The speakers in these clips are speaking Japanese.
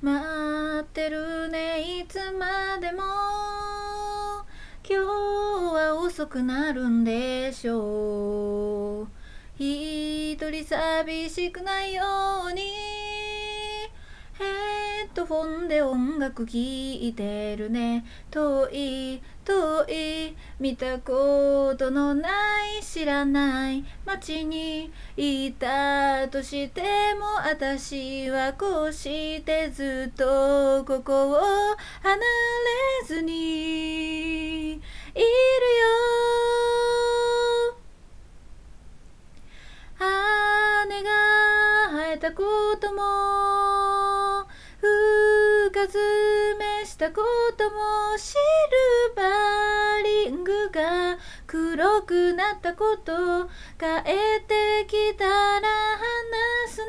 待ってるねいつまでも。今日は遅くなるんでしょう。一人寂しくないように。ヘッドフォンで音楽聴いてるね。遠い遠い見たことのない知らない街にいたとしても私はこうしてずっとここを離れずにいるよ。羽が生えたことも深爪したこともシルバーリングが黒くなったこと帰ってきたら話す。ね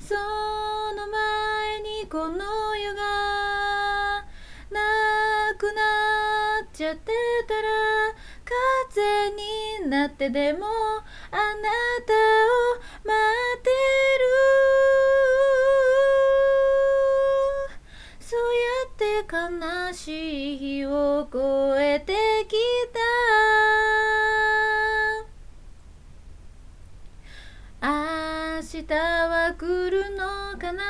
その前にこの世がなくなっちゃってたら風になってでもあなたを待ってしい日を越えてきた。明日は来るのかな。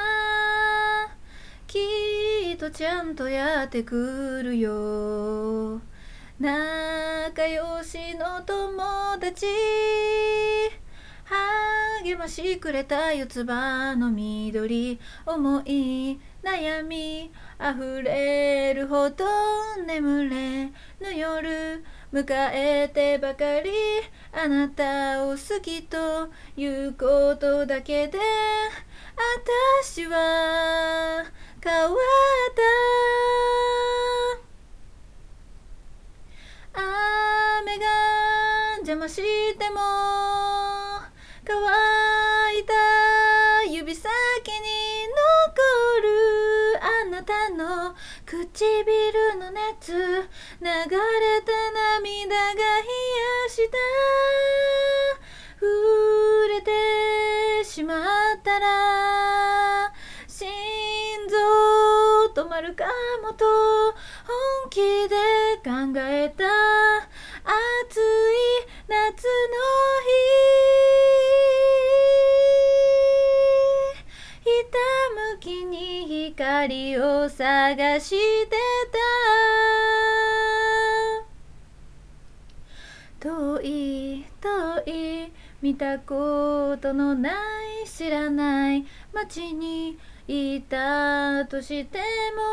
きっとちゃんとやってくるよ。仲良しの友達。励ましくれた四つ葉の緑思い悩み溢れるほど眠れぬ夜迎えてばかりあなたを好きということだけで私は変わった雨が邪魔しても乾い唇の熱流れた涙が冷やした。触れてしまったら心臓止まるかもと本気で考えた。暑い夏の日。ひたむきに光を探してた遠い遠い見たことのない知らない街にいたとしても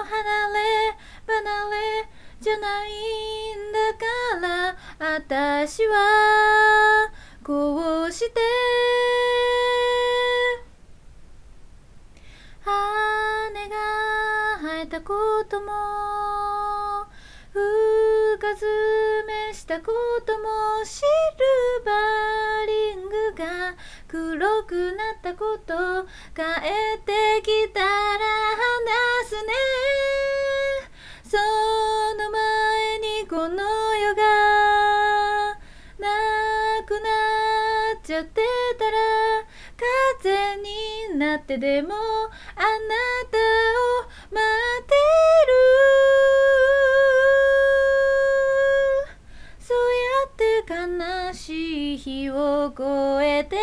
離れ離れじゃないんだから私はこうしてたことも深爪したこともシルバーリングが黒くなったこと帰ってきたら話すね。その前にこの世がなくなっちゃってたら風になってでもあなた日を越えて